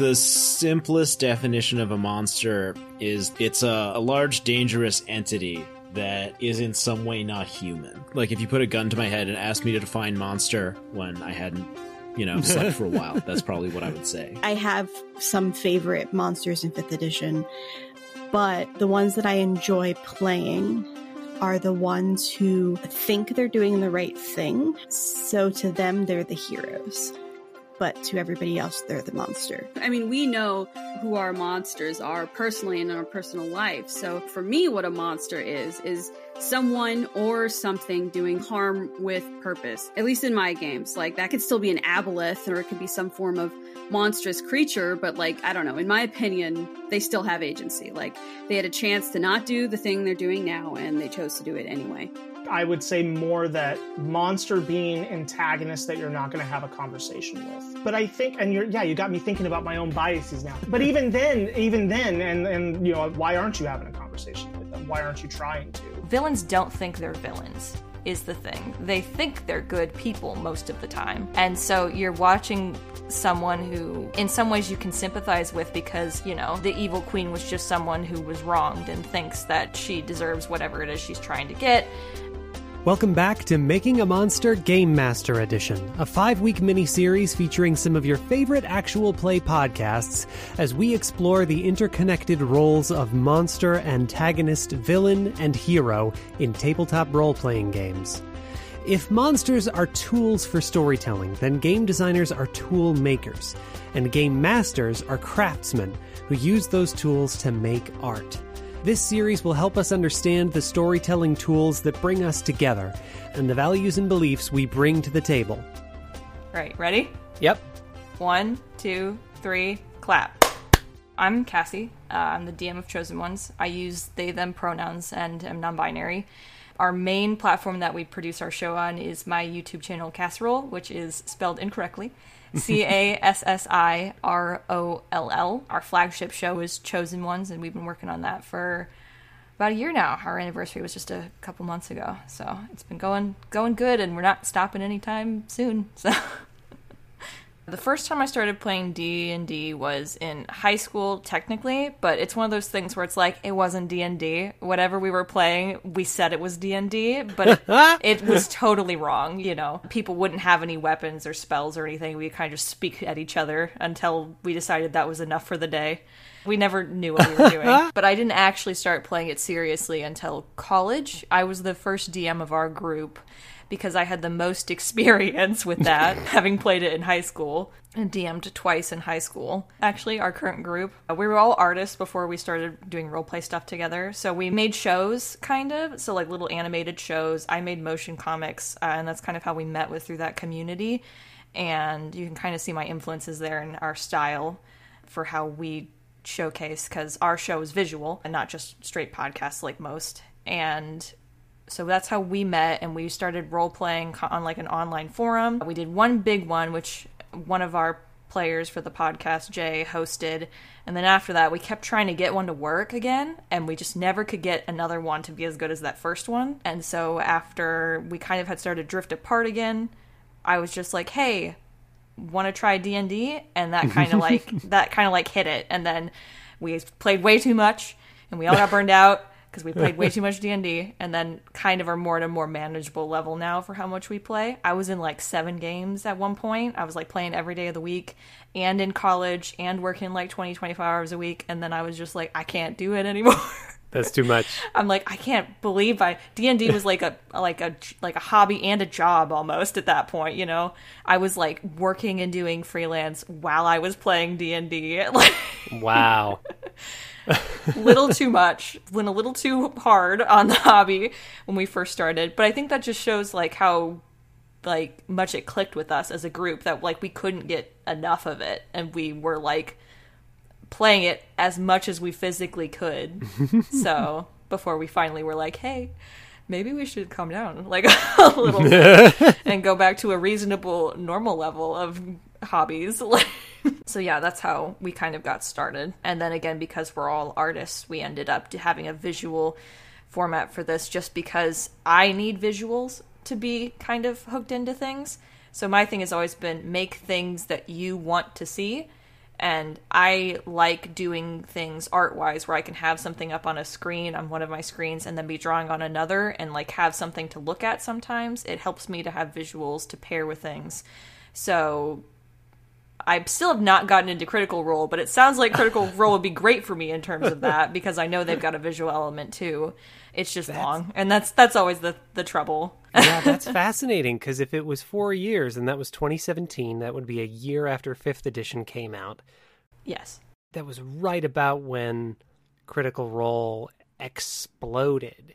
The simplest definition of a monster is it's a, a large, dangerous entity that is in some way not human. Like if you put a gun to my head and asked me to define monster when I hadn't, you know, slept for a while, that's probably what I would say. I have some favorite monsters in 5th edition, but the ones that I enjoy playing are the ones who think they're doing the right thing. So to them, they're the heroes. But to everybody else, they're the monster. I mean, we know who our monsters are personally in our personal life. So for me, what a monster is, is someone or something doing harm with purpose. At least in my games. Like that could still be an aboleth or it could be some form of monstrous creature, but like, I don't know, in my opinion, they still have agency. Like they had a chance to not do the thing they're doing now and they chose to do it anyway. I would say more that monster being antagonists that you're not going to have a conversation with. But I think, and you're, yeah, you got me thinking about my own biases now. But even then, even then, and and you know, why aren't you having a conversation with them? Why aren't you trying to? Villains don't think they're villains. Is the thing. They think they're good people most of the time. And so you're watching someone who, in some ways, you can sympathize with because, you know, the evil queen was just someone who was wronged and thinks that she deserves whatever it is she's trying to get. Welcome back to Making a Monster Game Master Edition, a five week mini series featuring some of your favorite actual play podcasts as we explore the interconnected roles of monster, antagonist, villain, and hero in tabletop role playing games. If monsters are tools for storytelling, then game designers are tool makers, and game masters are craftsmen who use those tools to make art. This series will help us understand the storytelling tools that bring us together and the values and beliefs we bring to the table. Right, ready? Yep. One, two, three, clap. I'm Cassie. Uh, I'm the DM of Chosen Ones. I use they, them pronouns and am non binary. Our main platform that we produce our show on is my YouTube channel, Cassiroll, which is spelled incorrectly. C A S S I R O L L. Our flagship show is Chosen Ones, and we've been working on that for about a year now. Our anniversary was just a couple months ago, so it's been going going good, and we're not stopping anytime soon. So. The first time I started playing D and D was in high school, technically, but it's one of those things where it's like it wasn't D and D. Whatever we were playing, we said it was D and D, but it, it was totally wrong. You know, people wouldn't have any weapons or spells or anything. We kind of just speak at each other until we decided that was enough for the day. We never knew what we were doing. but I didn't actually start playing it seriously until college. I was the first DM of our group because I had the most experience with that, having played it in high school and DM'd twice in high school. Actually, our current group, uh, we were all artists before we started doing roleplay stuff together. So we made shows, kind of. So, like little animated shows. I made motion comics, uh, and that's kind of how we met with through that community. And you can kind of see my influences there in our style for how we showcase, because our show is visual and not just straight podcasts like most. And so that's how we met and we started role playing on like an online forum. We did one big one which one of our players for the podcast jay hosted. And then after that we kept trying to get one to work again and we just never could get another one to be as good as that first one. And so after we kind of had started to drift apart again i was just like hey want to try d&d and that kind of like that kind of like hit it. And then we played way too much and we all got burned out because we played way too much D&D and then kind of are more at a more manageable level now for how much we play. I was in like 7 games at one point. I was like playing every day of the week and in college and working like 20 25 hours a week and then I was just like I can't do it anymore. That's too much. I'm like I can't believe I D&D was like a like a like a hobby and a job almost at that point, you know. I was like working and doing freelance while I was playing D&D. Wow. little too much, went a little too hard on the hobby when we first started. But I think that just shows like how like much it clicked with us as a group that like we couldn't get enough of it and we were like playing it as much as we physically could. so before we finally were like, hey, maybe we should calm down like a little bit and go back to a reasonable normal level of hobbies. So yeah that's how we kind of got started. And then again because we're all artists we ended up having a visual format for this just because i need visuals to be kind of hooked into things. So my thing has always been make things that you want to see And I like doing things art wise where I can have something up on a screen on one of my screens and then be drawing on another and like have something to look at sometimes. It helps me to have visuals to pair with things. So I still have not gotten into Critical Role, but it sounds like Critical Role would be great for me in terms of that because I know they've got a visual element too. It's just That's- long, and that's that's always the the trouble. yeah, that's fascinating because if it was four years and that was 2017, that would be a year after fifth edition came out. yes. That was right about when Critical Role exploded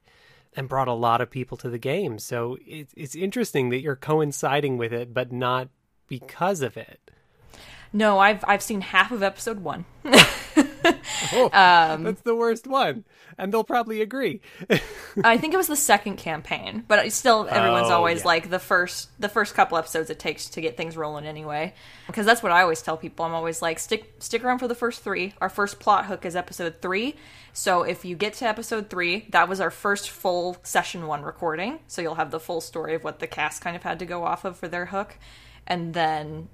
and brought a lot of people to the game. So it's it's interesting that you're coinciding with it, but not because of it. No, I've I've seen half of episode one. Oh, Um, that's the worst one, and they'll probably agree. I think it was the second campaign, but still everyone's Oh, always yeah. like the first the first couple episodes it takes to get things rolling anyway. Because that's what I always tell people. I'm always like stick stick around for the first 3. Our first plot hook is episode 3. So if you get to episode 3, that was our first full session 1 recording. So you'll have the full story of what the cast kind of had to go off of for their hook. And then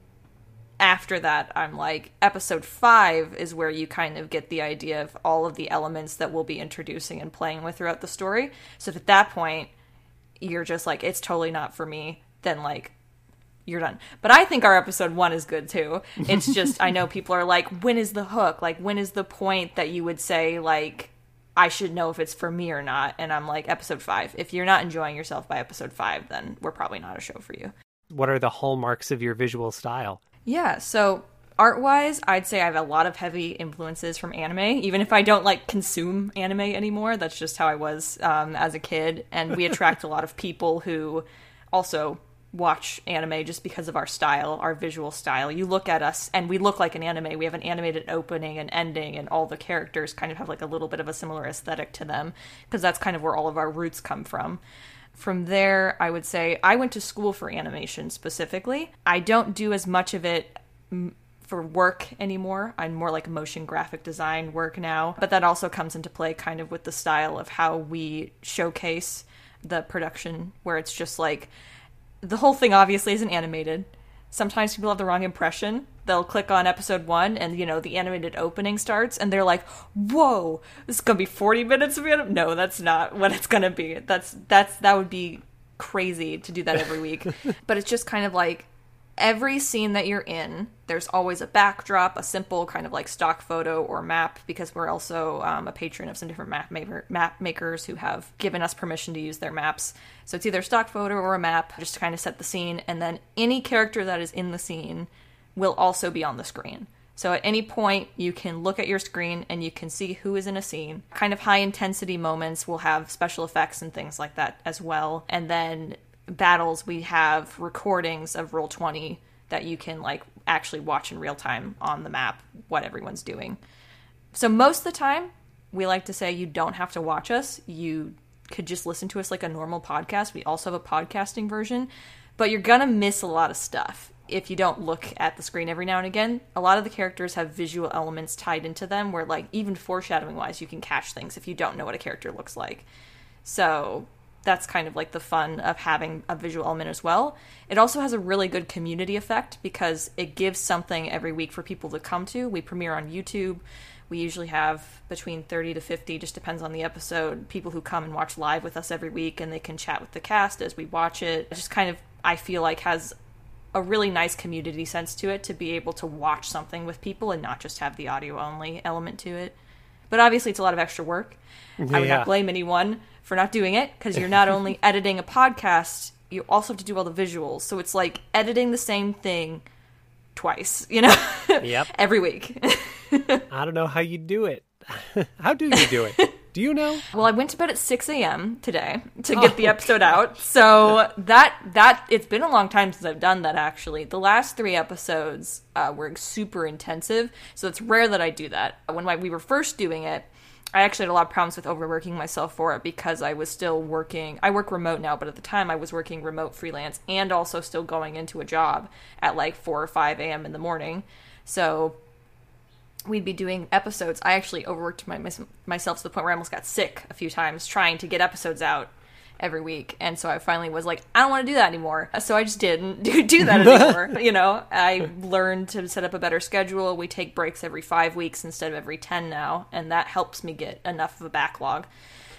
after that, I'm like, episode five is where you kind of get the idea of all of the elements that we'll be introducing and playing with throughout the story. So if at that point you're just like, it's totally not for me, then like, you're done. But I think our episode one is good too. It's just, I know people are like, when is the hook? Like, when is the point that you would say, like, I should know if it's for me or not? And I'm like, episode five. If you're not enjoying yourself by episode five, then we're probably not a show for you. What are the hallmarks of your visual style? Yeah, so art wise, I'd say I have a lot of heavy influences from anime, even if I don't like consume anime anymore. That's just how I was um, as a kid. And we attract a lot of people who also watch anime just because of our style, our visual style. You look at us and we look like an anime. We have an animated opening and ending, and all the characters kind of have like a little bit of a similar aesthetic to them because that's kind of where all of our roots come from. From there, I would say I went to school for animation specifically. I don't do as much of it mm, for work anymore. I'm more like motion graphic design work now. But that also comes into play kind of with the style of how we showcase the production, where it's just like the whole thing obviously isn't animated. Sometimes people have the wrong impression. They'll click on episode one, and you know the animated opening starts, and they're like, "Whoa, this is gonna be forty minutes of anim-" No, that's not what it's gonna be. That's that's that would be crazy to do that every week. but it's just kind of like every scene that you're in, there's always a backdrop, a simple kind of like stock photo or map, because we're also um, a patron of some different map, map makers who have given us permission to use their maps. So it's either stock photo or a map, just to kind of set the scene, and then any character that is in the scene will also be on the screen. So at any point, you can look at your screen and you can see who is in a scene. Kind of high intensity moments will have special effects and things like that as well. And then battles, we have recordings of Roll 20 that you can like actually watch in real time on the map what everyone's doing. So most of the time, we like to say you don't have to watch us. You could just listen to us like a normal podcast. We also have a podcasting version, but you're gonna miss a lot of stuff if you don't look at the screen every now and again. A lot of the characters have visual elements tied into them where like even foreshadowing wise you can catch things if you don't know what a character looks like. So that's kind of like the fun of having a visual element as well. It also has a really good community effect because it gives something every week for people to come to. We premiere on YouTube. We usually have between 30 to 50, just depends on the episode, people who come and watch live with us every week and they can chat with the cast as we watch it. It just kind of, I feel like, has a really nice community sense to it to be able to watch something with people and not just have the audio only element to it. But obviously, it's a lot of extra work. I would not blame anyone for not doing it because you're not only editing a podcast, you also have to do all the visuals. So it's like editing the same thing twice, you know? Yep. Every week. I don't know how you do it. how do you do it? Do you know? Well, I went to bed at 6 a.m. today to get the episode out. So that that it's been a long time since I've done that. Actually, the last three episodes uh, were super intensive, so it's rare that I do that. When I, we were first doing it, I actually had a lot of problems with overworking myself for it because I was still working. I work remote now, but at the time I was working remote freelance and also still going into a job at like 4 or 5 a.m. in the morning. So we'd be doing episodes. I actually overworked my, mys- myself to the point where I almost got sick a few times trying to get episodes out. Every week. And so I finally was like, I don't want to do that anymore. So I just didn't do, do that anymore. you know, I learned to set up a better schedule. We take breaks every five weeks instead of every 10 now. And that helps me get enough of a backlog.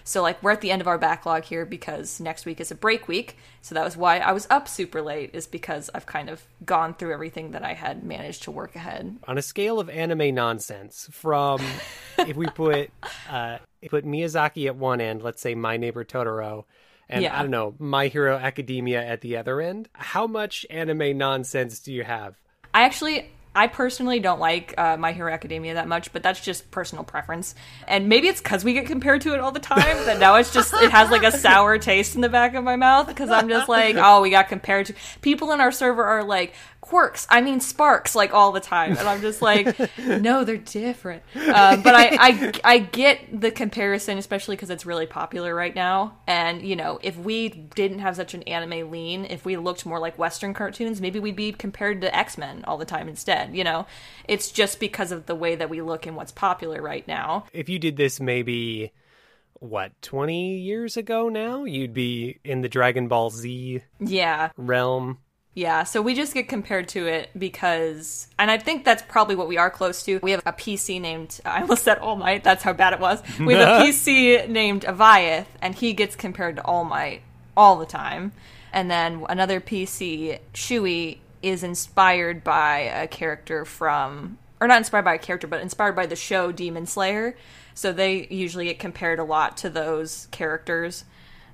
So like we're at the end of our backlog here because next week is a break week. So that was why I was up super late is because I've kind of gone through everything that I had managed to work ahead. On a scale of anime nonsense, from if we put uh, put Miyazaki at one end, let's say My Neighbor Totoro, and Yeah. I don't know My Hero Academia at the other end, how much anime nonsense do you have? I actually, I personally don't like uh, My Hero Academia that much, but that's just personal preference. And maybe it's because we get compared to it all the time that now it's just, it has like a sour taste in the back of my mouth because I'm just like, oh, we got compared to. People in our server are like, quirks, I mean sparks, like all the time. And I'm just like, no, they're different. Um, but I, I, I get the comparison, especially because it's really popular right now. And, you know, if we didn't have such an anime lean, if we looked more like Western cartoons, maybe we'd be compared to X Men all the time instead. You know, it's just because of the way that we look and what's popular right now. If you did this maybe what 20 years ago now, you'd be in the Dragon Ball Z Yeah. realm. Yeah, so we just get compared to it because, and I think that's probably what we are close to. We have a PC named, I almost said All Might, that's how bad it was. We have a PC named Aviath, and he gets compared to All Might all the time. And then another PC, Shui, is inspired by a character from, or not inspired by a character, but inspired by the show Demon Slayer. So they usually get compared a lot to those characters.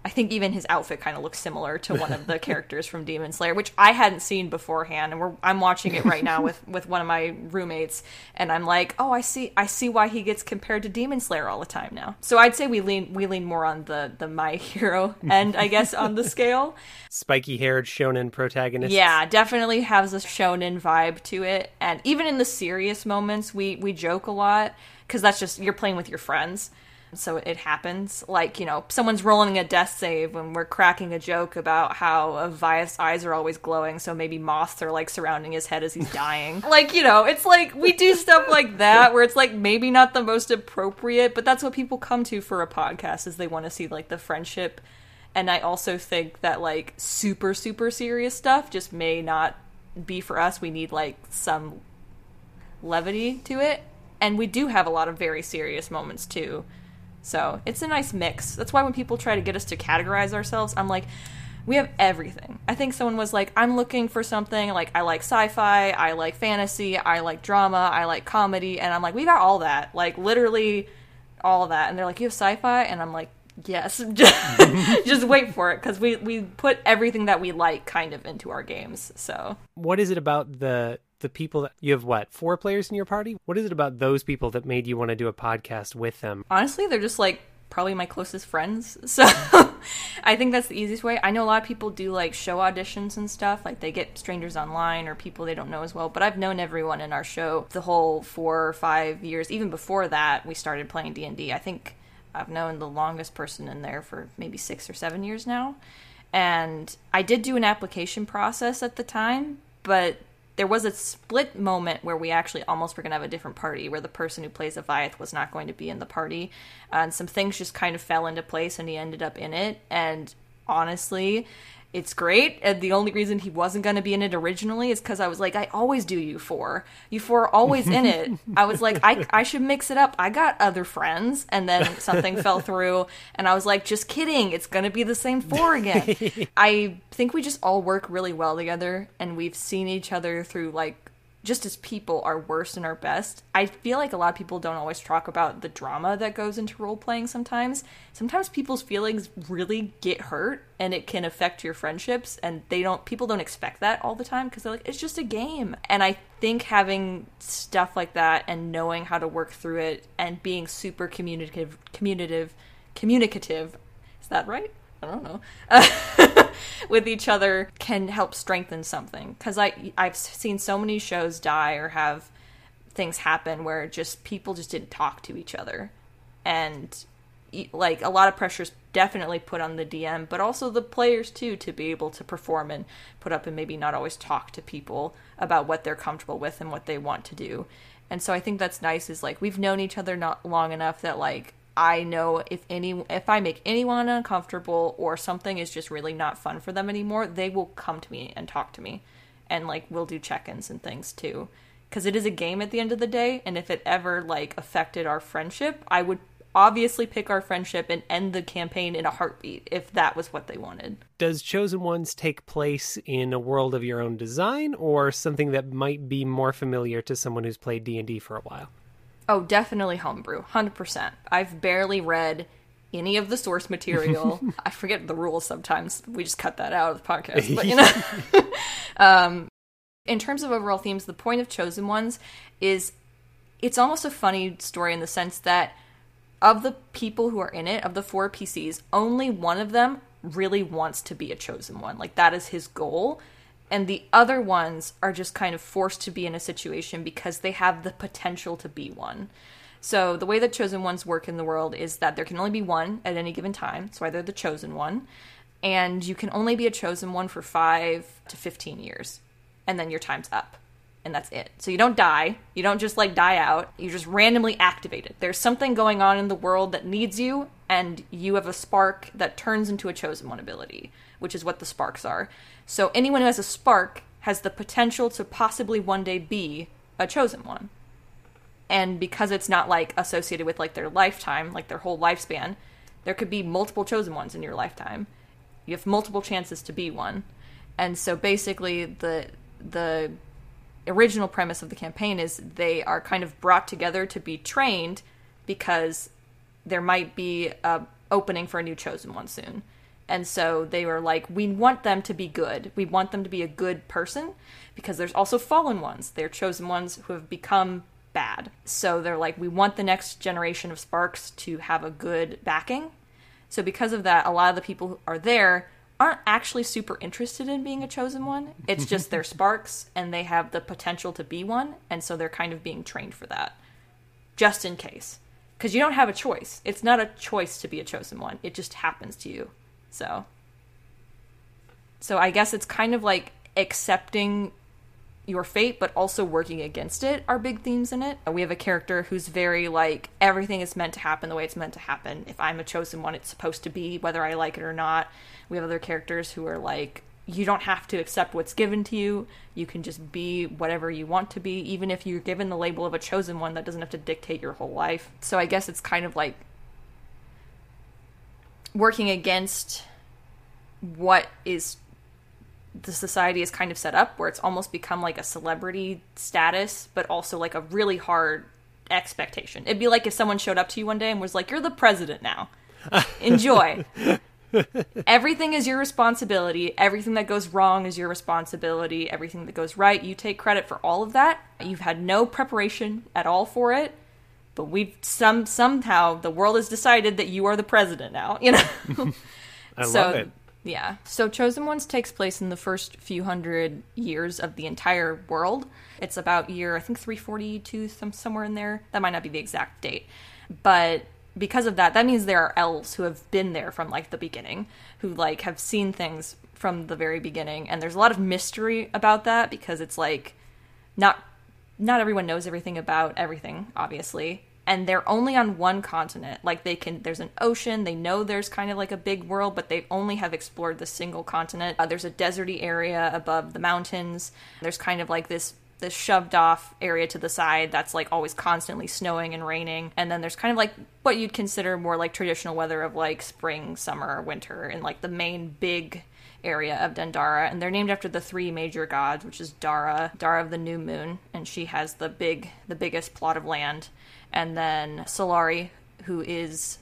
I think even his outfit kind of looks similar to one of the characters from Demon Slayer, which I hadn't seen beforehand, and we're, I'm watching it right now with, with one of my roommates, and I'm like, oh, I see, I see why he gets compared to Demon Slayer all the time now. So I'd say we lean we lean more on the the my hero end, I guess, on the scale. Spiky haired shonen protagonist. Yeah, definitely has a shonen vibe to it, and even in the serious moments, we we joke a lot because that's just you're playing with your friends. So it happens. Like, you know, someone's rolling a death save when we're cracking a joke about how Aviath's eyes are always glowing, so maybe moths are like surrounding his head as he's dying. like, you know, it's like we do stuff like that where it's like maybe not the most appropriate, but that's what people come to for a podcast is they want to see like the friendship. And I also think that like super, super serious stuff just may not be for us. We need like some levity to it. And we do have a lot of very serious moments too. So it's a nice mix. That's why when people try to get us to categorize ourselves, I'm like, we have everything. I think someone was like, I'm looking for something like I like sci fi, I like fantasy, I like drama, I like comedy. And I'm like, we got all that. Like literally all that. And they're like, you have sci fi? And I'm like, yes. Just wait for it because we, we put everything that we like kind of into our games. So What is it about the the people that you have what four players in your party? What is it about those people that made you want to do a podcast with them? honestly, they're just like probably my closest friends. So I think that's the easiest way. I know a lot of people do like show auditions and stuff, like they get strangers online or people they don't know as well. But I've known everyone in our show the whole four or five years. Even before that, we started playing D and D. I think I've known the longest person in there for maybe six or seven years now. And I did do an application process at the time, but there was a split moment where we actually almost were going to have a different party where the person who plays Aviath was not going to be in the party. And some things just kind of fell into place and he ended up in it. And honestly, it's great. And the only reason he wasn't going to be in it originally is because I was like, I always do you four. You four are always in it. I was like, I, I should mix it up. I got other friends. And then something fell through. And I was like, just kidding. It's going to be the same four again. I think we just all work really well together. And we've seen each other through like just as people our worst and our best. I feel like a lot of people don't always talk about the drama that goes into role playing sometimes. Sometimes people's feelings really get hurt and it can affect your friendships and they don't people don't expect that all the time because they're like it's just a game. And I think having stuff like that and knowing how to work through it and being super communicative communicative communicative is that right? I don't know. with each other can help strengthen something. Because I I've seen so many shows die or have things happen where just people just didn't talk to each other. And like a lot of pressure's definitely put on the DM but also the players too to be able to perform and put up and maybe not always talk to people about what they're comfortable with and what they want to do. And so I think that's nice is like we've known each other not long enough that like I know if any if I make anyone uncomfortable or something is just really not fun for them anymore, they will come to me and talk to me, and like we'll do check-ins and things too, because it is a game at the end of the day. And if it ever like affected our friendship, I would obviously pick our friendship and end the campaign in a heartbeat if that was what they wanted. Does Chosen Ones take place in a world of your own design or something that might be more familiar to someone who's played D&D for a while? Oh, definitely homebrew, 100%. I've barely read any of the source material. I forget the rules sometimes. We just cut that out of the podcast, but you know. um, in terms of overall themes, the point of Chosen Ones is it's almost a funny story in the sense that of the people who are in it, of the four PCs, only one of them really wants to be a chosen one. Like that is his goal. And the other ones are just kind of forced to be in a situation because they have the potential to be one. So the way that chosen ones work in the world is that there can only be one at any given time. So either the chosen one, and you can only be a chosen one for five to 15 years. And then your time's up and that's it. So you don't die. You don't just like die out. You just randomly activate it. There's something going on in the world that needs you, and you have a spark that turns into a chosen one ability, which is what the sparks are. So anyone who has a spark has the potential to possibly one day be a chosen one. And because it's not like associated with like their lifetime, like their whole lifespan, there could be multiple chosen ones in your lifetime. You have multiple chances to be one. And so basically the the original premise of the campaign is they are kind of brought together to be trained because there might be a opening for a new chosen one soon. And so they were like, we want them to be good. We want them to be a good person because there's also fallen ones. They're chosen ones who have become bad. So they're like, we want the next generation of Sparks to have a good backing. So because of that, a lot of the people who are there aren't actually super interested in being a chosen one. It's just they're sparks and they have the potential to be one, and so they're kind of being trained for that. Just in case. Because you don't have a choice. It's not a choice to be a chosen one. It just happens to you. So So I guess it's kind of like accepting your fate but also working against it are big themes in it. Uh, we have a character who's very like everything is meant to happen the way it's meant to happen. If I'm a chosen one it's supposed to be whether I like it or not we have other characters who are like, you don't have to accept what's given to you. You can just be whatever you want to be, even if you're given the label of a chosen one that doesn't have to dictate your whole life. So I guess it's kind of like working against what is the society is kind of set up where it's almost become like a celebrity status but also like a really hard expectation it'd be like if someone showed up to you one day and was like you're the president now enjoy everything is your responsibility. Everything that goes wrong is your responsibility. Everything that goes right, you take credit for all of that. You've had no preparation at all for it, but we've some somehow the world has decided that you are the president now. You know. I so, love it. Yeah. So Chosen Ones takes place in the first few hundred years of the entire world. It's about year I think 342 some somewhere in there. That might not be the exact date. But because of that, that means there are elves who have been there from like the beginning, who like have seen things from the very beginning, and there's a lot of mystery about that because it's like not not everyone knows everything about everything, obviously. And they're only on one continent. Like they can, there's an ocean. They know there's kind of like a big world, but they only have explored the single continent. Uh, there's a deserty area above the mountains. There's kind of like this this shoved off area to the side that's like always constantly snowing and raining and then there's kind of like what you'd consider more like traditional weather of like spring summer winter and like the main big area of Dendara and they're named after the three major gods which is Dara Dara of the new moon and she has the big the biggest plot of land and then Solari who is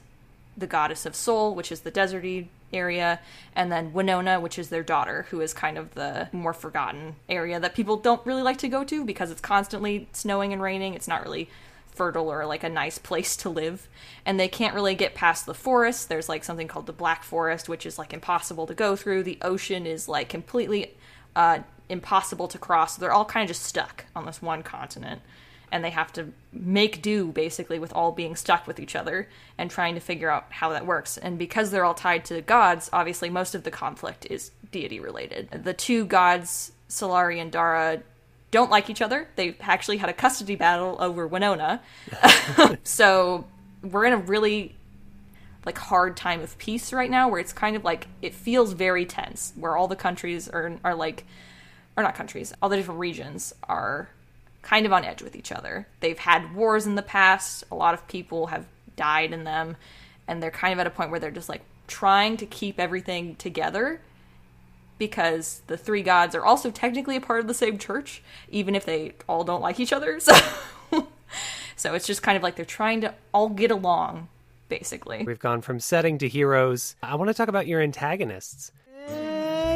the goddess of soul which is the deserty area, and then Winona, which is their daughter, who is kind of the more forgotten area that people don't really like to go to because it's constantly snowing and raining. It's not really fertile or like a nice place to live. And they can't really get past the forest. There's like something called the Black Forest, which is like impossible to go through. The ocean is like completely uh, impossible to cross. They're all kind of just stuck on this one continent and they have to make do basically with all being stuck with each other and trying to figure out how that works. And because they're all tied to gods, obviously most of the conflict is deity related. The two gods, Solari and Dara, don't like each other. They actually had a custody battle over Winona. so we're in a really like hard time of peace right now where it's kind of like it feels very tense where all the countries are are like or not countries all the different regions are kind of on edge with each other they've had wars in the past a lot of people have died in them and they're kind of at a point where they're just like trying to keep everything together because the three gods are also technically a part of the same church even if they all don't like each other so so it's just kind of like they're trying to all get along basically. We've gone from setting to heroes. I want to talk about your antagonists.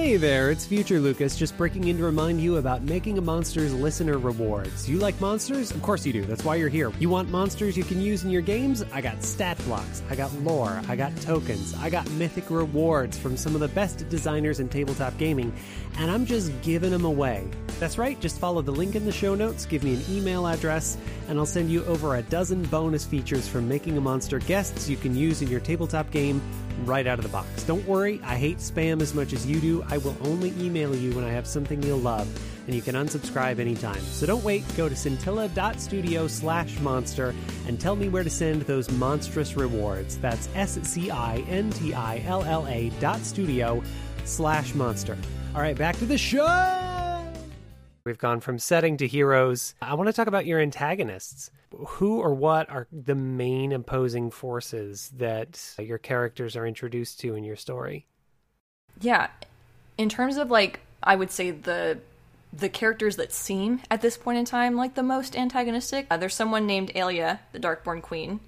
Hey there, it's Future Lucas, just breaking in to remind you about Making a Monster's listener rewards. You like monsters? Of course you do. That's why you're here. You want monsters you can use in your games? I got stat blocks, I got lore, I got tokens, I got mythic rewards from some of the best designers in tabletop gaming, and I'm just giving them away. That's right, just follow the link in the show notes, give me an email address, and I'll send you over a dozen bonus features from Making a Monster guests you can use in your tabletop game right out of the box. Don't worry, I hate spam as much as you do. I will only email you when I have something you'll love, and you can unsubscribe anytime. So don't wait, go to scintilla.studio slash monster and tell me where to send those monstrous rewards. That's S-C-I-N-T-I-L-L-A dot studio slash monster. All right, back to the show! We've gone from setting to heroes. I want to talk about your antagonists who or what are the main opposing forces that your characters are introduced to in your story? Yeah, in terms of like, I would say the the characters that seem at this point in time like the most antagonistic. Uh, there's someone named Aelia, the Darkborn Queen,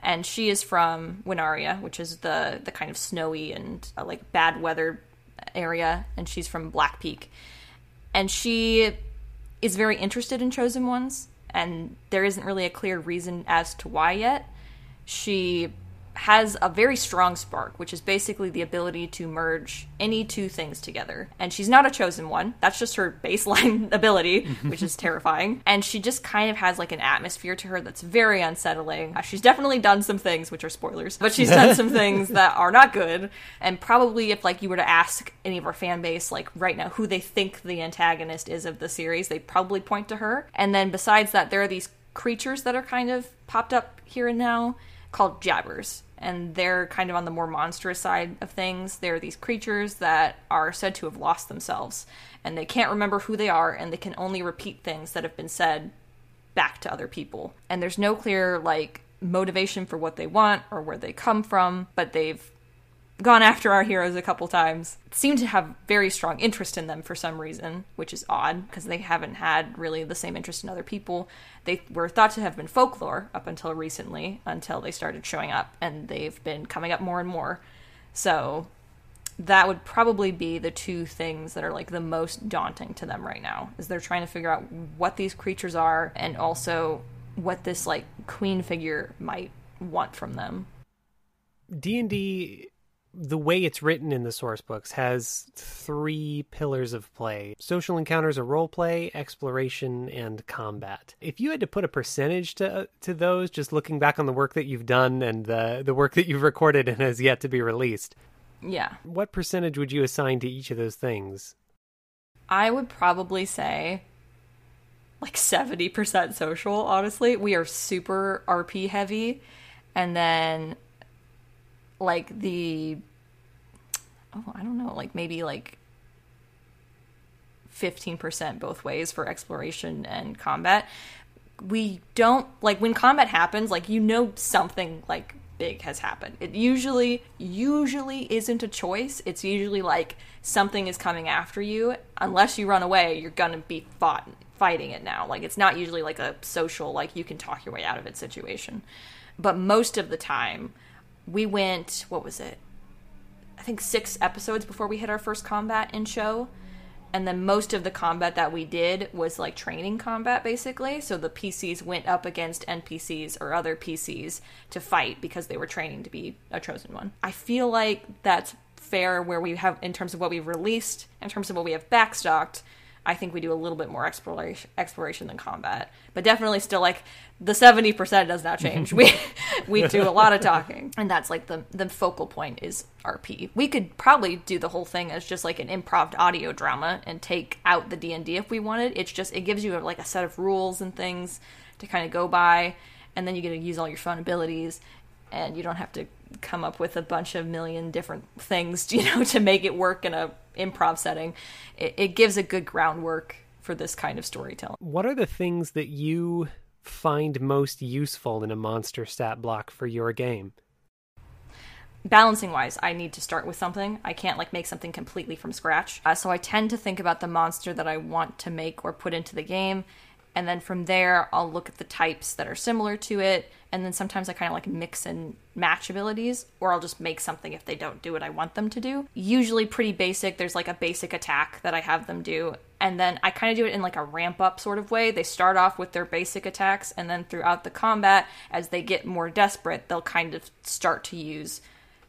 and she is from Winaria, which is the the kind of snowy and uh, like bad weather area, and she's from Black Peak, and she is very interested in chosen ones and there isn't really a clear reason as to why yet. She has a very strong spark, which is basically the ability to merge any two things together. And she's not a chosen one. That's just her baseline ability, which is terrifying. And she just kind of has like an atmosphere to her that's very unsettling. Uh, she's definitely done some things, which are spoilers, but she's done some things that are not good. And probably if like you were to ask any of our fan base like right now who they think the antagonist is of the series, they'd probably point to her. And then besides that, there are these creatures that are kind of popped up here and now called jabbers and they're kind of on the more monstrous side of things. They're these creatures that are said to have lost themselves, and they can't remember who they are, and they can only repeat things that have been said back to other people. And there's no clear, like, motivation for what they want or where they come from, but they've gone after our heroes a couple times, seem to have very strong interest in them for some reason, which is odd because they haven't had really the same interest in other people. They were thought to have been folklore up until recently, until they started showing up, and they've been coming up more and more. So that would probably be the two things that are like the most daunting to them right now is they're trying to figure out what these creatures are and also what this like queen figure might want from them. D&D the way it's written in the source books has three pillars of play social encounters are role play exploration and combat. If you had to put a percentage to to those just looking back on the work that you've done and the the work that you've recorded and has yet to be released yeah. what percentage would you assign to each of those things? I would probably say like 70% social honestly. We are super rp heavy. And then like the oh i don't know like maybe like 15% both ways for exploration and combat. We don't like when combat happens like you know something like big has happened. It usually usually isn't a choice. It's usually like something is coming after you. Unless you run away you're gonna be fought fighting it now. Like it's not usually like a social like you can talk your way out of it situation. But most of the time we went what was it? I think six episodes before we hit our first combat in show. And then most of the combat that we did was like training combat basically. So the pcs went up against npcs or other pcs to fight because they were training to be a chosen one. I feel like that's fair where we have in terms of what we've released in terms of what we have backstocked I think we do a little bit more exploration exploration than combat, but definitely still like the seventy percent does not change. we we do a lot of talking, and that's like the the focal point is RP. We could probably do the whole thing as just like an improv audio drama and take out the D and D if we wanted. It's just it gives you like a set of rules and things to kind of go by, and then you get to use all your fun abilities. And you don't have to come up with a bunch of million different things, you know, to make it work in a improv setting. It, it gives a good groundwork for this kind of storytelling. What are the things that you find most useful in a monster stat block for your game? balancing wise i need to start with something i can't like make something completely from scratch uh, so i tend to think about the monster that i want to make or put into the game and then from there i'll look at the types that are similar to it. And then sometimes i kind of like mix and match abilities or i'll just make something if they don't do what i want them to do. Usually pretty basic. There's like a basic attack that i have them do. And then i kind of do it in like a ramp up sort of way. They start off with their basic attacks and then throughout the combat as they get more desperate they'll kind of start to use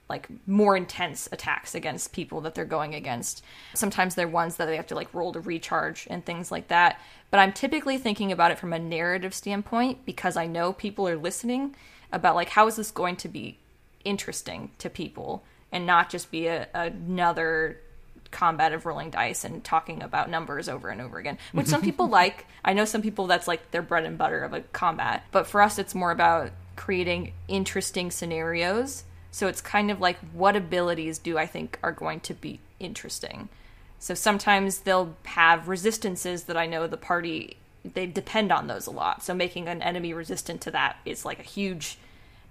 like more intense attacks against people that they're going against. Sometimes they're ones that they have to like roll to recharge and things like that. But I'm typically thinking about it from a narrative standpoint because I know people are listening about like how is this going to be interesting to people and not just be a, another combat of rolling dice and talking about numbers over and over again, which some people like. I know some people that's like their bread and butter of a combat. But for us, it's more about creating interesting scenarios so it's kind of like what abilities do I think are going to be interesting? So sometimes they'll have resistances that I know the party they depend on those a lot. So making an enemy resistant to that is like a huge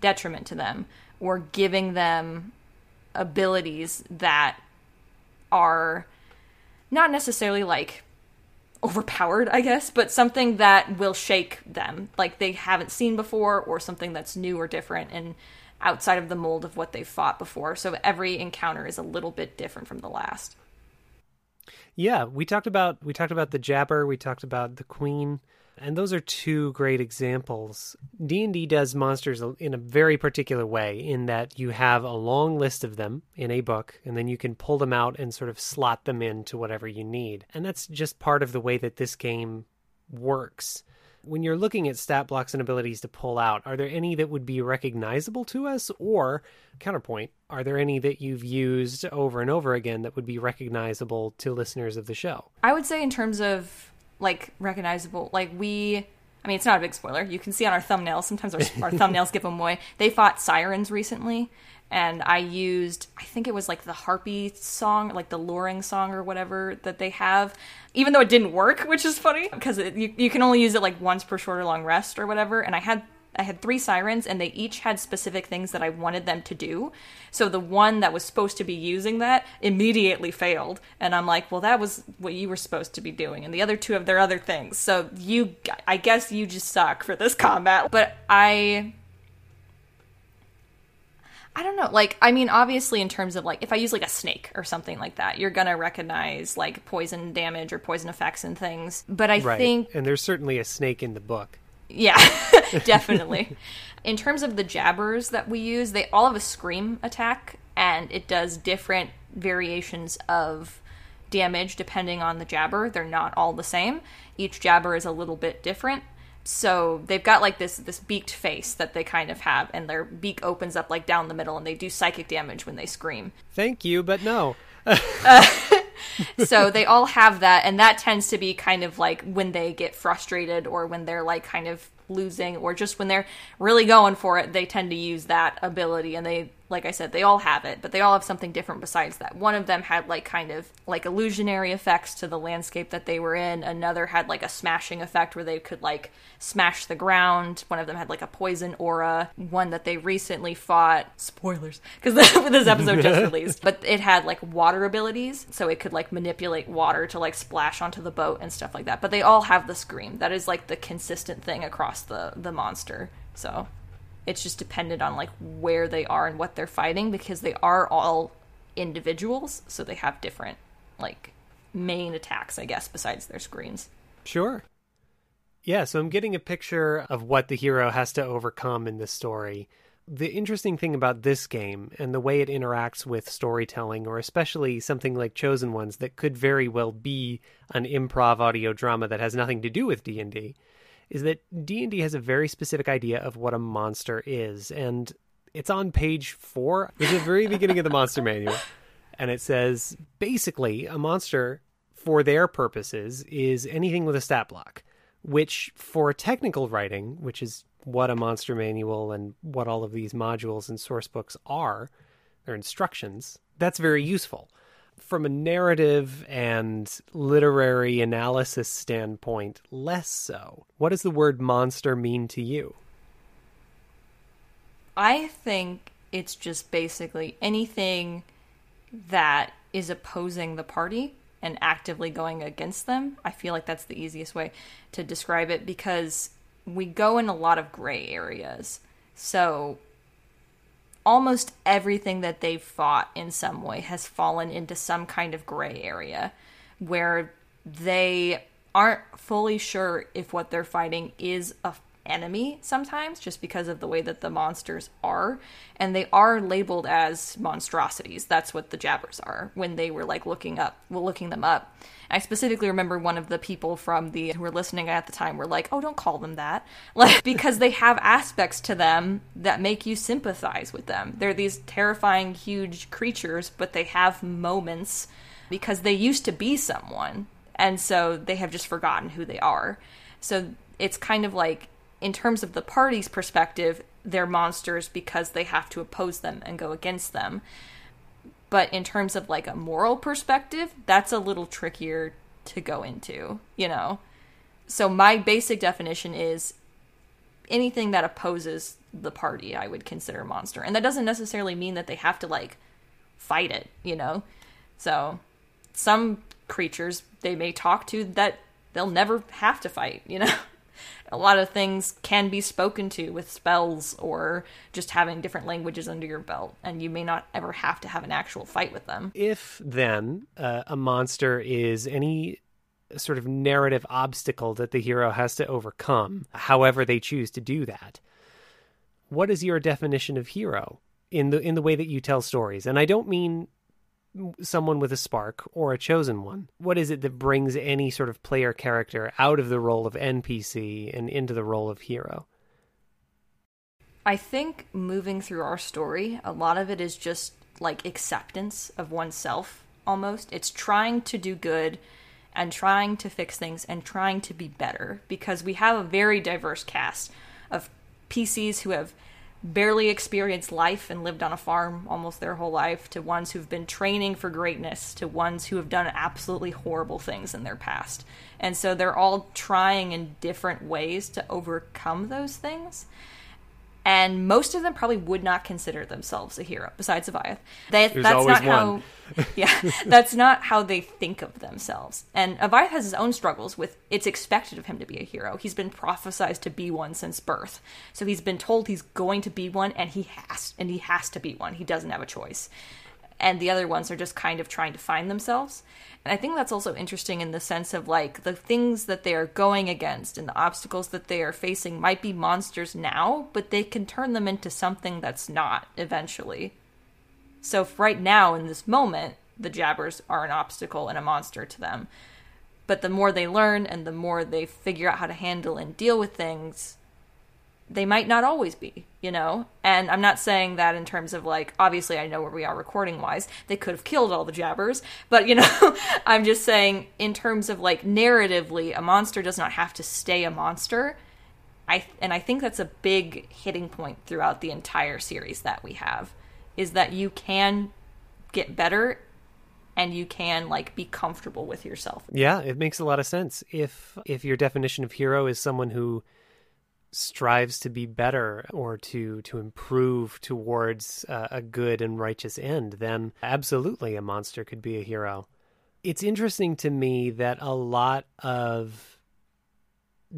detriment to them or giving them abilities that are not necessarily like overpowered, I guess, but something that will shake them, like they haven't seen before, or something that's new or different. And outside of the mold of what they've fought before. So every encounter is a little bit different from the last. Yeah, we talked about we talked about the Jabber, we talked about the Queen, and those are two great examples. D&D does monsters in a very particular way in that you have a long list of them in a book and then you can pull them out and sort of slot them into whatever you need. And that's just part of the way that this game works when you're looking at stat blocks and abilities to pull out, are there any that would be recognizable to us? Or, counterpoint, are there any that you've used over and over again that would be recognizable to listeners of the show? I would say, in terms of like recognizable, like we. I mean, it's not a big spoiler. You can see on our thumbnails. Sometimes our, our thumbnails give them away. They fought sirens recently, and I used I think it was like the harpy song, like the luring song or whatever that they have. Even though it didn't work, which is funny because you you can only use it like once per short or long rest or whatever. And I had I had three sirens and they each had specific things that I wanted them to do. So the one that was supposed to be using that immediately failed. And I'm like, well, that was what you were supposed to be doing. And the other two of their other things. So you, I guess you just suck for this combat. But I I don't know. Like, I mean, obviously, in terms of like, if I use like a snake or something like that, you're gonna recognize like poison damage or poison effects and things. But I right. think, and there's certainly a snake in the book. Yeah, definitely. in terms of the jabbers that we use, they all have a scream attack, and it does different variations of damage depending on the jabber. They're not all the same. Each jabber is a little bit different so they've got like this this beaked face that they kind of have and their beak opens up like down the middle and they do psychic damage when they scream. Thank you but no. Uh, so they all have that and that tends to be kind of like when they get frustrated or when they're like kind of losing or just when they're really going for it they tend to use that ability and they like I said, they all have it, but they all have something different besides that. One of them had like kind of like illusionary effects to the landscape that they were in. Another had like a smashing effect where they could like smash the ground. One of them had like a poison aura. One that they recently fought, spoilers, because this episode just released, but it had like water abilities, so it could like manipulate water to like splash onto the boat and stuff like that. But they all have the scream. That is like the consistent thing across the the monster. So it's just dependent on like where they are and what they're fighting because they are all individuals, so they have different like main attacks, I guess, besides their screens. Sure. Yeah, so I'm getting a picture of what the hero has to overcome in this story. The interesting thing about this game and the way it interacts with storytelling, or especially something like Chosen Ones that could very well be an improv audio drama that has nothing to do with D&D, is that D&D has a very specific idea of what a monster is and it's on page 4 it's the very beginning of the monster manual and it says basically a monster for their purposes is anything with a stat block which for technical writing which is what a monster manual and what all of these modules and source books are, their instructions, that's very useful. From a narrative and literary analysis standpoint, less so. What does the word monster mean to you? I think it's just basically anything that is opposing the party and actively going against them. I feel like that's the easiest way to describe it because we go in a lot of gray areas. So almost everything that they've fought in some way has fallen into some kind of gray area where they aren't fully sure if what they're fighting is a enemy sometimes just because of the way that the monsters are. And they are labeled as monstrosities. That's what the jabbers are when they were like looking up well looking them up. I specifically remember one of the people from the who were listening at the time were like oh don't call them that. Like because they have aspects to them that make you sympathize with them. They're these terrifying huge creatures but they have moments because they used to be someone. And so they have just forgotten who they are. So it's kind of like in terms of the party's perspective, they're monsters because they have to oppose them and go against them. But in terms of like a moral perspective, that's a little trickier to go into, you know? So my basic definition is anything that opposes the party, I would consider a monster. And that doesn't necessarily mean that they have to like fight it, you know? So some creatures they may talk to that they'll never have to fight, you know? a lot of things can be spoken to with spells or just having different languages under your belt, and you may not ever have to have an actual fight with them. If then uh, a monster is any sort of narrative obstacle that the hero has to overcome, however they choose to do that, what is your definition of hero in the in the way that you tell stories? And I don't mean someone with a spark or a chosen one? What is it that brings any sort of player character out of the role of NPC and into the role of hero? I think moving through our story, a lot of it is just like acceptance of oneself almost. It's trying to do good and trying to fix things and trying to be better because we have a very diverse cast of PCs who have barely experienced life and lived on a farm almost their whole life, to ones who've been training for greatness, to ones who have done absolutely horrible things in their past. And so they're all trying in different ways to overcome those things and most of them probably would not consider themselves a hero besides Aviath. They, that's not how yeah, that's not how they think of themselves. And Aviath has his own struggles with it's expected of him to be a hero. He's been prophesized to be one since birth. So he's been told he's going to be one and he has and he has to be one. He doesn't have a choice. And the other ones are just kind of trying to find themselves. And I think that's also interesting in the sense of like the things that they are going against and the obstacles that they are facing might be monsters now, but they can turn them into something that's not eventually. So right now in this moment, the jabbers are an obstacle and a monster to them. But the more they learn and the more they figure out how to handle and deal with things, they might not always be, you know? And I'm not saying that in terms of like, obviously, I know where we are recording wise. They could have killed all the jabbers, but you know, I'm just saying in terms of like narratively, a monster does not have to stay a monster. I and I think that's a big hitting point throughout the entire series that we have is that you can get better and you can like be comfortable with yourself. Yeah, it makes a lot of sense. If if your definition of hero is someone who strives to be better or to to improve towards uh, a good and righteous end, then absolutely a monster could be a hero. It's interesting to me that a lot of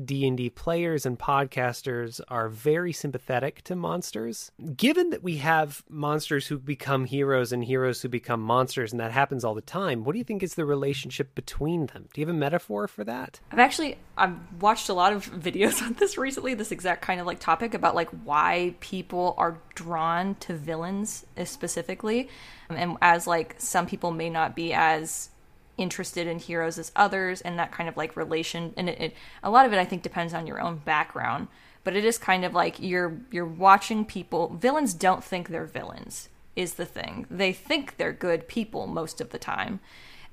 D&D players and podcasters are very sympathetic to monsters. Given that we have monsters who become heroes and heroes who become monsters and that happens all the time, what do you think is the relationship between them? Do you have a metaphor for that? I've actually I've watched a lot of videos on this recently, this exact kind of like topic about like why people are drawn to villains specifically. Um, and as like some people may not be as interested in heroes as others and that kind of like relation and it, it, a lot of it i think depends on your own background but it is kind of like you're you're watching people. Villains don't think they're villains is the thing. They think they're good people most of the time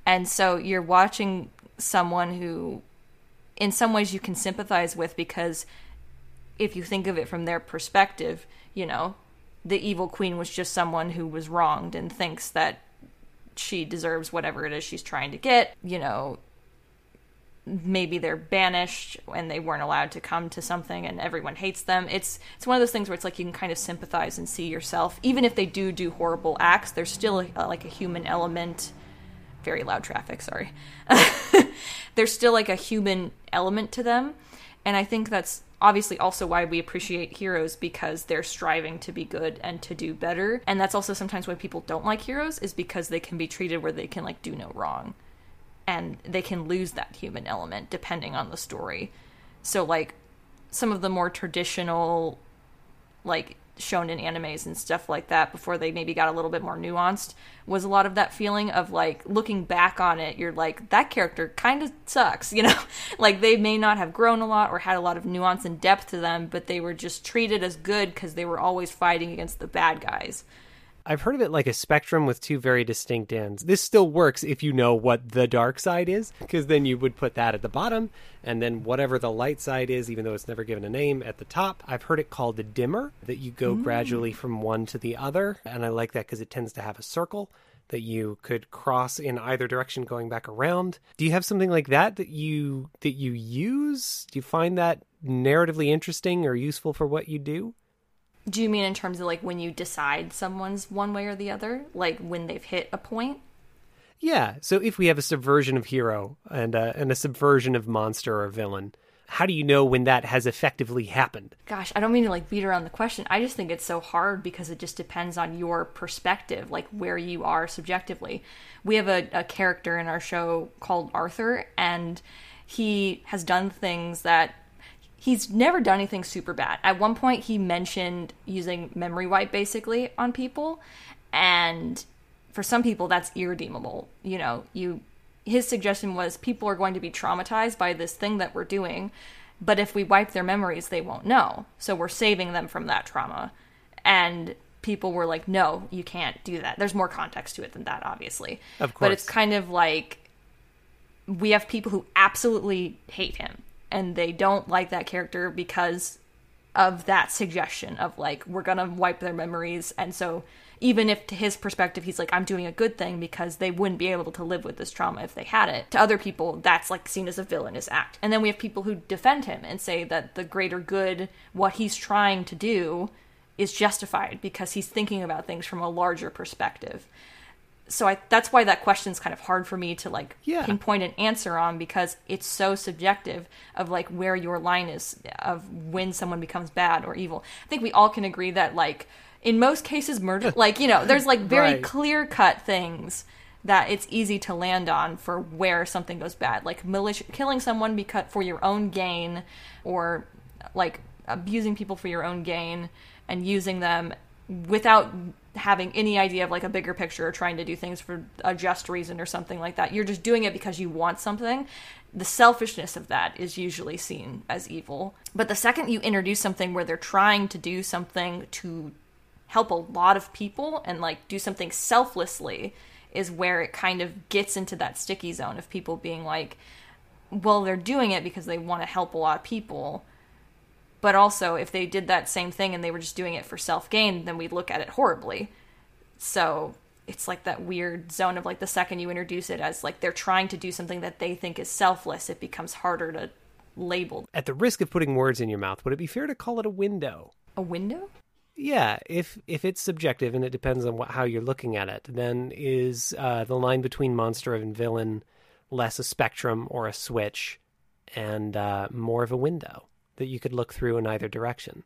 and so you're watching someone who in some ways you can sympathize with because if you think of it from their perspective, you know, the evil queen was just someone who was wronged and thinks that she deserves whatever it is she's trying to get. You know, maybe they're banished and they weren't allowed to come to something and everyone hates them. It's it's one of those things where it's like you can kind of sympathize and see yourself. Even if they do do horrible acts, there's still a, like a human element. Very loud traffic, sorry. there's still like a human element to them. And I think that's obviously also why we appreciate heroes because they're striving to be good and to do better. And that's also sometimes why people don't like heroes is because they can be treated where they can like do no wrong and they can lose that human element depending on the story. So like some of the more traditional like shonen animes and stuff like that before they maybe got a little bit more nuanced was a lot of that feeling of like looking back on it you're like that character kind of sucks you know? Like they may not have grown a lot or had a lot of nuance and depth to them but they were just treated as good because they were always fighting against the bad guys I've heard of it like a spectrum with two very distinct ends. This still works if you know what the dark side is, because then you would put that at the bottom, and then whatever the light side is, even though it's never given a name, at the top. I've heard it called a dimmer, that you go mm. gradually from one to the other, and I like that because it tends to have a circle that you could cross in either direction going back around. Do you have something like that that you that you use? Do you find that narratively interesting or useful for what you do? Do you mean in terms of like when you decide someone's one way or the other, like when they've hit a point? Yeah. So if we have a subversion of hero and a, and a subversion of monster or villain, how do you know when that has effectively happened? Gosh, I don't mean to like beat around the question. I just think it's so hard because it just depends on your perspective, like where you are subjectively. We have a, a character in our show called Arthur, and he has done things that he's never done anything super bad. At one point, he mentioned using memory wipe basically on people, and for some people, that's irredeemable. You know, you his suggestion was people are going to be traumatized by this thing that we're doing, but if we wipe their memories, they won't know. So we're saving them from that trauma. And people were like, no, you can't do that. There's more context to it than that, obviously. Of course. But it's kind of like we have people who absolutely hate him and they don't like that character because of that suggestion of like we're gonna wipe their memories. And so even if to his perspective he's like i'm doing a good thing because they wouldn't be able to live with this trauma if they had it. To other people that's like seen as a villainous act. And then we have people who defend him and say that the greater good what he's trying to do is justified because he's thinking about things from a larger perspective so I that's why that question's kind of hard for me to like yeah. pinpoint an answer on because it's so subjective of like where your line is of when someone becomes bad or evil. I think we all can agree that like in most cases murder like you know there's like very right. clear cut things that it's easy to land on for where something goes bad like militia killing someone because for your own gain or like abusing people for your own gain and using them without having any idea of like a bigger picture or trying to do things for a just reason or something like that. You're just doing it because you want something. The selfishness of that is usually seen as evil. But the second you introduce something where they're trying to do something to help a lot of people and like do something selflessly is where it kind of gets into that sticky zone of people being like, well, they're doing it because they want to help a lot of people but also, if they did that same thing and they were just doing it for self gain, then we'd look at it horribly. So it's like that weird zone of like the second you introduce it as like they're trying to do something that they think is selfless, it becomes harder to label. At the risk of putting words in your mouth, would it be fair to call it a window? A window? Yeah, if if it's subjective and it depends on what, how you're looking at it, then is uh, the line between monster and villain less a spectrum or a switch, and uh, more of a window? That you could look through in either direction.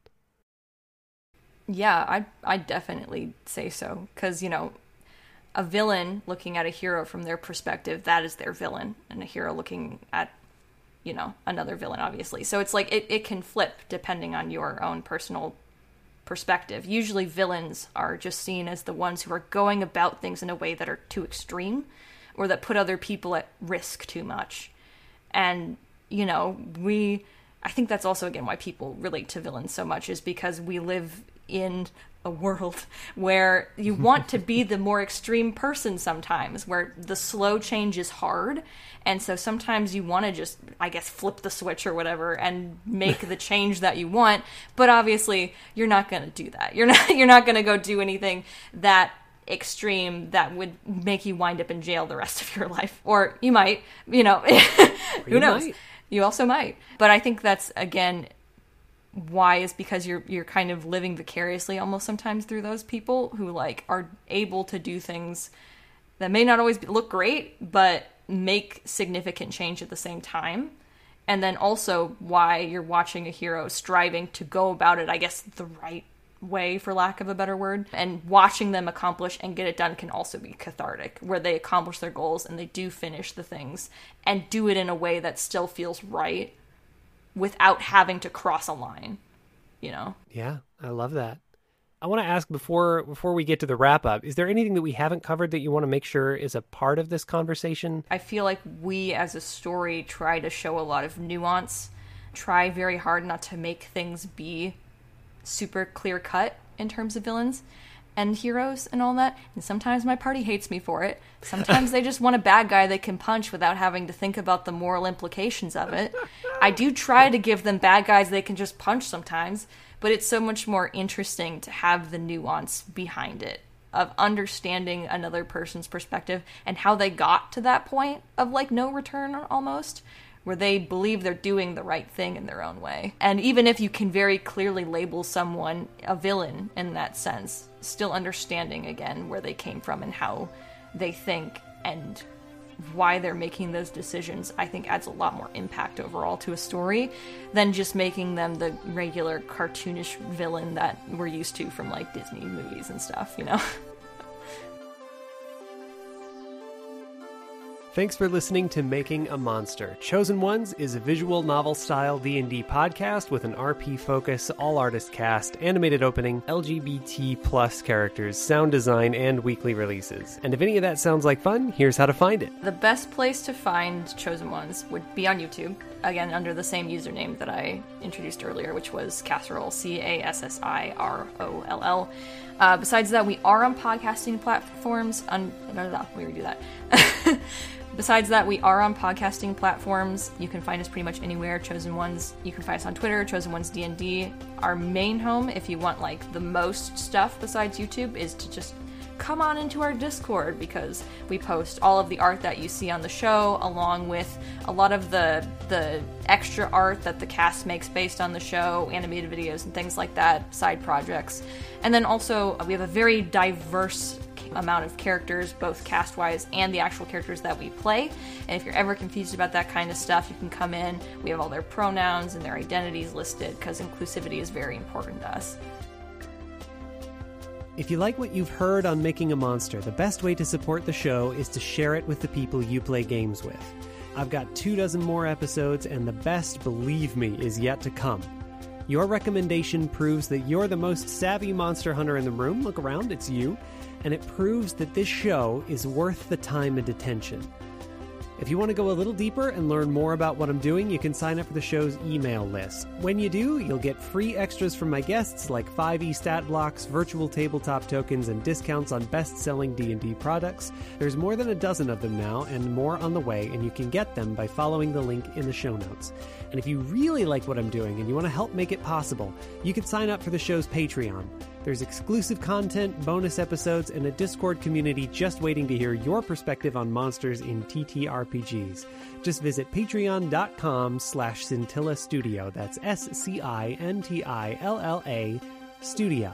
Yeah, I I definitely say so cuz you know, a villain looking at a hero from their perspective, that is their villain, and a hero looking at you know, another villain obviously. So it's like it it can flip depending on your own personal perspective. Usually villains are just seen as the ones who are going about things in a way that are too extreme or that put other people at risk too much. And you know, we I think that's also again why people relate to villains so much is because we live in a world where you want to be the more extreme person sometimes where the slow change is hard. And so sometimes you want to just i guess flip the switch or whatever and make the change that you want. But obviously you're not going to do that. You're not you're not going to go do anything that extreme that would make you wind up in jail the rest of your life. Or you might you know who You knows? might. You also might. But i think that's again why is because you're you're kind of living vicariously almost sometimes through those people who like are able to do things that may not always look great but make significant change at the same time. And then also why you're watching a hero striving to go about it i guess the right way for lack of a better word and watching them accomplish and get it done can also be cathartic where they accomplish their goals and they do finish the things and do it in a way that still feels right without having to cross a line you know Yeah, I love that. I want to ask before before we get to the wrap up, is there anything that we haven't covered that you want to make sure is a part of this conversation? I feel like we as a story try to show a lot of nuance, try very hard not to make things be super clear cut in terms of villains and heroes and all that. And sometimes my party hates me for it. Sometimes they just want a bad guy they can punch without having to think about the moral implications of it. I do try to give them bad guys they can just punch sometimes, but it's so much more interesting to have the nuance behind it of understanding another person's perspective and how they got to that point of like no return almost where they believe they're doing the right thing in their own way. And even if you can very clearly label someone a villain in that sense, still understanding again where they came from and how they think and why they're making those decisions, I think adds a lot more impact overall to a story than just making them the regular cartoonish villain that we're used to from like Disney movies and stuff, you know? Thanks for listening to Making a Monster. Chosen Ones is a visual novel style D&D podcast with an RP focus, all artist cast, animated opening, LGBT plus characters, sound design, and weekly releases. And if any of that sounds like fun, here's how to find it. The best place to find Chosen Ones would be on YouTube, again under the same username that I introduced earlier, which was Cassiroll, C A S S I R O L L. Uh, besides that, we are on podcasting platforms. On no, no, we redo that. Besides that, we are on podcasting platforms. You can find us pretty much anywhere. Chosen Ones. You can find us on Twitter. Chosen Ones D and D. Our main home, if you want like the most stuff besides YouTube, is to just come on into our Discord because we post all of the art that you see on the show, along with a lot of the the extra art that the cast makes based on the show, animated videos and things like that, side projects, and then also uh, we have a very diverse amount of characters, both cast wise and the actual characters that we play. And if you're ever confused about that kind of stuff, you can come in. We have all their pronouns and their identities listed because inclusivity is very important to us. If you like what you've heard on Making a Monster, the best way to support the show is to share it with the people you play games with. I've got two dozen more episodes, and the best, believe me, is yet to come. Your recommendation proves that you're the most savvy monster hunter in the room. Look around, it's you. And it proves that this show is worth the time and attention. If you want to go a little deeper and learn more about what I'm doing, you can sign up for the show's email list. When you do, you'll get free extras from my guests like 5e stat blocks, virtual tabletop tokens, and discounts on best-selling D&D products. There's more than a dozen of them now and more on the way, and you can get them by following the link in the show notes. And if you really like what I'm doing and you want to help make it possible, you can sign up for the show's Patreon. There's exclusive content, bonus episodes, and a Discord community just waiting to hear your perspective on monsters in TTRPGs. Just visit patreon.com slash scintilla studio. That's S-C-I-N-T-I-L-L-A studio.